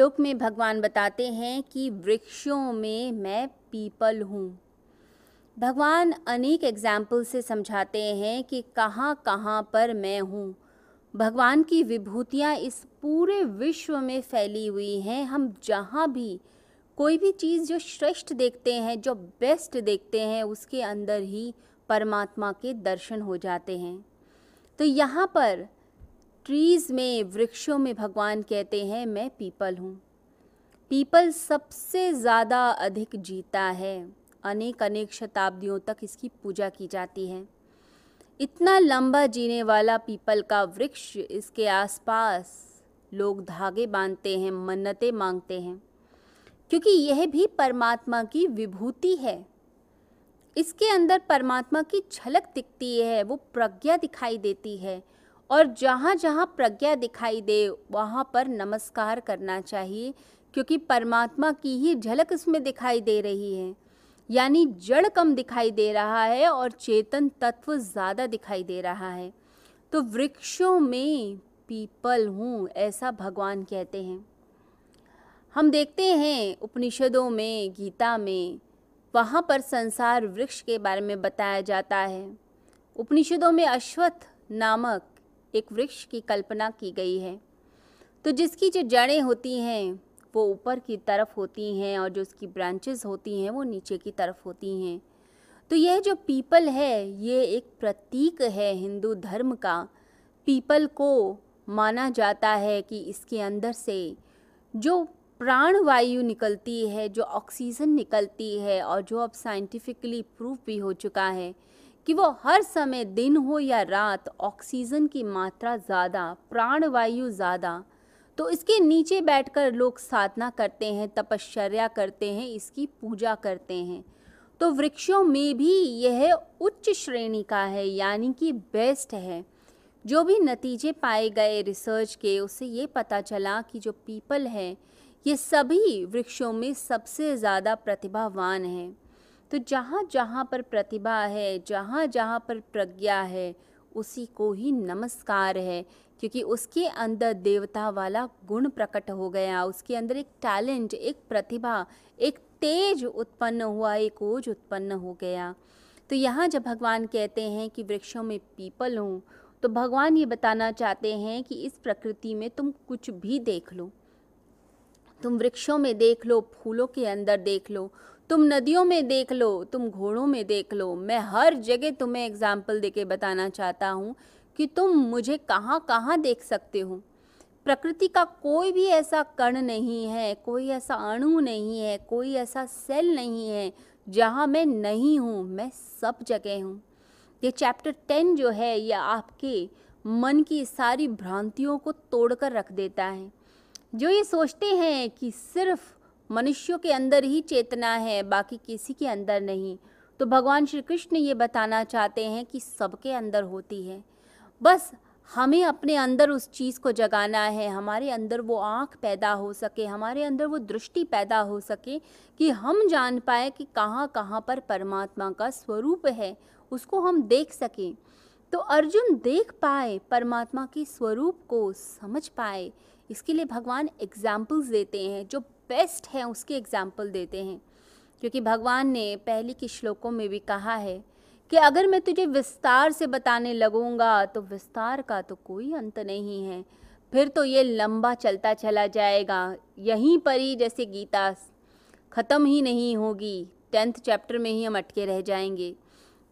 श्लोक में भगवान बताते हैं कि वृक्षों में मैं पीपल हूँ। भगवान अनेक एग्ज़ाम्पल से समझाते हैं कि कहाँ कहाँ पर मैं हूँ। भगवान की विभूतियाँ इस पूरे विश्व में फैली हुई हैं। हम जहाँ भी कोई भी चीज़ जो श्रेष्ठ देखते हैं, जो बेस्ट देखते हैं, उसके अंदर ही परमात्मा के दर्शन हो जाते हैं। तो यहाँ पर ट्रीज़ में, वृक्षों में भगवान कहते हैं, मैं पीपल हूँ। पीपल सबसे ज़्यादा अधिक जीता है। अनेक अनेक शताब्दियों तक इसकी पूजा की जाती है। इतना लंबा जीने वाला पीपल का वृक्ष इसके आसपास लोग धागे बांधते हैं, मन्नतें मांगते हैं। क्योंकि यह भी परमात्मा की विभूति है। इसके अंदर परमात्मा की झलक दिखती है, वो प्रज्ञा दिखाई देती है। और जहाँ जहाँ प्रज्ञा दिखाई दे, वहाँ पर नमस्कार करना चाहिए, क्योंकि परमात्मा की ही झलक इसमें दिखाई दे रही है। यानी जड़ कम दिखाई दे रहा है और चेतन तत्व ज़्यादा दिखाई दे रहा है। तो वृक्षों में पीपल हूँ, ऐसा भगवान कहते हैं। हम देखते हैं उपनिषदों में, गीता में, वहाँ पर संसार वृक्ष के बारे में बताया जाता है। उपनिषदों में अश्वत्थ नामक एक वृक्ष की कल्पना की गई है। तो जिसकी जो जड़ें होती हैं, वो ऊपर की तरफ़ होती हैं और जो उसकी ब्रांचेस होती हैं, वो नीचे की तरफ़ होती हैं। तो यह जो पीपल है, ये एक प्रतीक है हिंदू धर्म का। पीपल को माना जाता है कि इसके अंदर से जो प्राण वायु निकलती है, जो ऑक्सीजन निकलती है और जो अब साइंटिफिकली प्रूफ भी हो चुका है कि वो हर समय दिन हो या रात ऑक्सीजन की मात्रा ज़्यादा, प्राणवायु ज़्यादा। तो इसके नीचे बैठकर लोग साधना करते हैं, तपश्चर्या करते हैं, इसकी पूजा करते हैं। तो वृक्षों में भी यह उच्च श्रेणी का है, यानी कि बेस्ट है। जो भी नतीजे पाए गए रिसर्च के, उससे ये पता चला कि जो पीपल है, ये सभी वृक्षों में सबसे ज़्यादा प्रतिभावान हैं। तो जहाँ जहाँ पर प्रतिभा है, जहाँ जहाँ पर प्रज्ञा है, उसी को ही नमस्कार है, क्योंकि उसके अंदर देवता वाला गुण प्रकट हो गया, उसके अंदर एक टैलेंट, एक प्रतिभा, एक तेज उत्पन्न हुआ, एक ओज उत्पन्न हो गया। तो यहाँ जब भगवान कहते हैं कि वृक्षों में पीपल हूँ तो भगवान ये बताना चाहते हैं कि इस प्रकृति में तुम कुछ भी देख लो। तुम वृक्षों में देख लो, फूलों के अंदर देख लो तुम नदियों में देख लो, तुम घोड़ों में देख लो। मैं हर जगह तुम्हें एग्ज़ाम्पल देके बताना चाहता हूँ कि तुम मुझे कहाँ कहाँ देख सकते हो। प्रकृति का कोई भी ऐसा कण नहीं है, कोई ऐसा अणु नहीं है, कोई ऐसा सेल नहीं है जहाँ मैं नहीं हूँ, मैं सब जगह हूँ। ये चैप्टर टेन जो है यह आपके मन की सारी भ्रांतियों को तोड़कर रख देता है। जो ये सोचते हैं कि सिर्फ़ मनुष्यों के अंदर ही चेतना है, बाकी किसी के अंदर नहीं। तो भगवान श्री कृष्ण ये बताना चाहते हैं कि सबके अंदर होती है। बस हमें अपने अंदर उस चीज़ को जगाना है, हमारे अंदर वो आँख पैदा हो सके, हमारे अंदर वो दृष्टि पैदा हो सके कि हम जान पाए कि कहाँ कहाँ पर परमात्मा का स्वरूप है, उसको हम देख सकें। तो अर्जुन देख पाए, परमात्मा के स्वरूप को समझ पाए। इसके लिए भगवान एग्जाम्पल्स देते हैं जो बेस्ट है उसकी एग्ज़ाम्पल देते हैं। क्योंकि भगवान ने पहले के श्लोकों में भी कहा है कि अगर मैं तुझे विस्तार से बताने लगूँगा तो विस्तार का तो कोई अंत नहीं है। फिर तो ये लंबा चलता चला जाएगा। यहीं पर ही जैसे गीता ख़त्म ही नहीं होगी, टेंथ चैप्टर में ही हम अटके रह जाएँगे।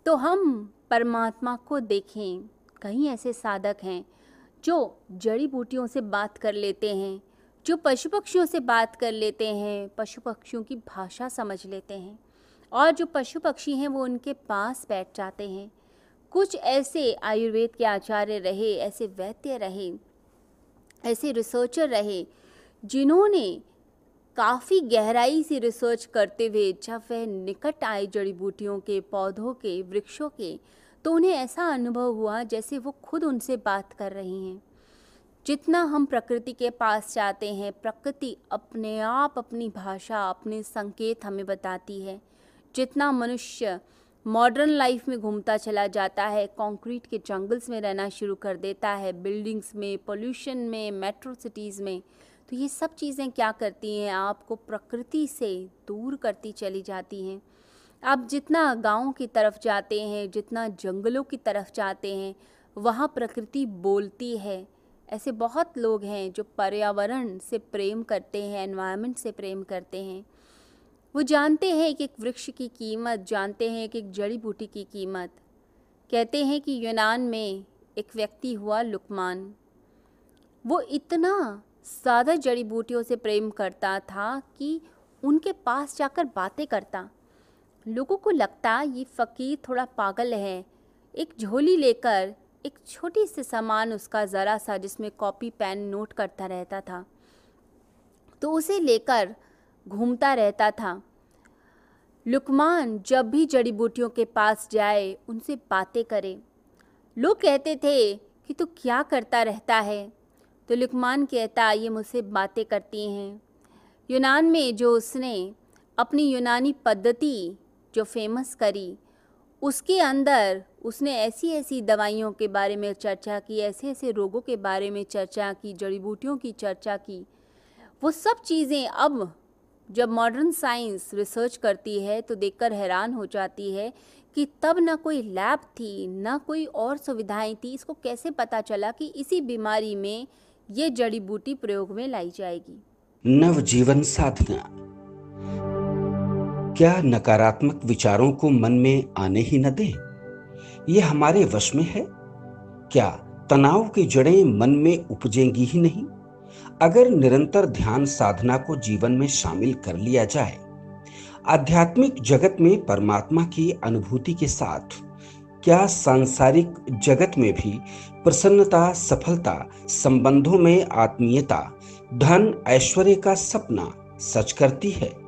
तो हम परमात्मा को देखें, कहीं ऐसे साधक हैं जो जड़ी बूटियों से बात कर लेते हैं जो पशु पक्षियों से बात कर लेते हैं पशु पक्षियों की भाषा समझ लेते हैं और जो पशु पक्षी हैं, वो उनके पास बैठ जाते हैं। कुछ ऐसे आयुर्वेद के आचार्य रहे, ऐसे वैद्य रहे, ऐसे रिसर्चर रहे, जिन्होंने काफ़ी गहराई से रिसर्च करते हुए, जब वह निकट आए जड़ी बूटियों के, पौधों के, वृक्षों के तो उन्हें ऐसा अनुभव हुआ जैसे वो खुद उनसे बात कर रही हैं। जितना हम प्रकृति के पास जाते हैं, प्रकृति अपने आप अपनी भाषा, अपने संकेत हमें बताती है। जितना मनुष्य मॉडर्न लाइफ में घूमता चला जाता है कंक्रीट के जंगल्स में रहना शुरू कर देता है बिल्डिंग्स में पोल्यूशन में मेट्रो सिटीज़ में तो ये सब चीज़ें क्या करती हैं? आपको प्रकृति से दूर करती चली जाती हैं। आप जितना गाँव की तरफ़ जाते हैं, जितना जंगलों की तरफ़ जाते हैं, वहाँ प्रकृति बोलती है। ऐसे बहुत लोग हैं जो पर्यावरण से प्रेम करते हैं एनवायरनमेंट से प्रेम करते हैं। वो जानते हैं कि एक वृक्ष की कीमत, जानते हैं कि एक जड़ी बूटी की कीमत। कहते हैं कि यूनान में एक व्यक्ति हुआ लुकमान। वो इतना ज़्यादा जड़ी बूटियों से प्रेम करता था कि उनके पास जाकर बातें करता। लोगों को लगता, ये फ़कीर थोड़ा पागल है। एक झोली लेकर एक छोटी सी सामान उसका ज़रा सा जिसमें कॉपी, पेन, नोट करता रहता था। तो उसे लेकर घूमता रहता था। लुकमान जब भी जड़ी बूटियों के पास जाए, उनसे बातें करे। लोग कहते थे कि तू क्या करता रहता है? तो लुकमान कहता, ये मुझसे बातें करती हैं। यूनान में जो उसने अपनी यूनानी पद्धति जो फ़ेमस करी उसके अंदर उसने ऐसी ऐसी दवाइयों के बारे में चर्चा की ऐसे ऐसे रोगों के बारे में चर्चा की, जड़ी बूटियों की चर्चा की। वो सब चीज़ें अब जब मॉडर्न साइंस रिसर्च करती है तो देखकर हैरान हो जाती है कि तब ना कोई लैब थी, ना कोई और सुविधाएँ थी। इसको कैसे पता चला कि इसी बीमारी में ये जड़ी बूटी प्रयोग में लाई जाएगी? नवजीवन साधना। क्या नकारात्मक विचारों को मन में आने ही न दे? ये हमारे वश में है। क्या तनाव की जड़ें मन में उपजेंगी ही नहीं? अगर निरंतर ध्यान साधना को जीवन में शामिल कर लिया जाए, आध्यात्मिक जगत में परमात्मा की अनुभूति के साथ, क्या सांसारिक जगत में भी प्रसन्नता, सफलता, संबंधों में आत्मीयता, धन, ऐश्वर्य का सपना सच करती है?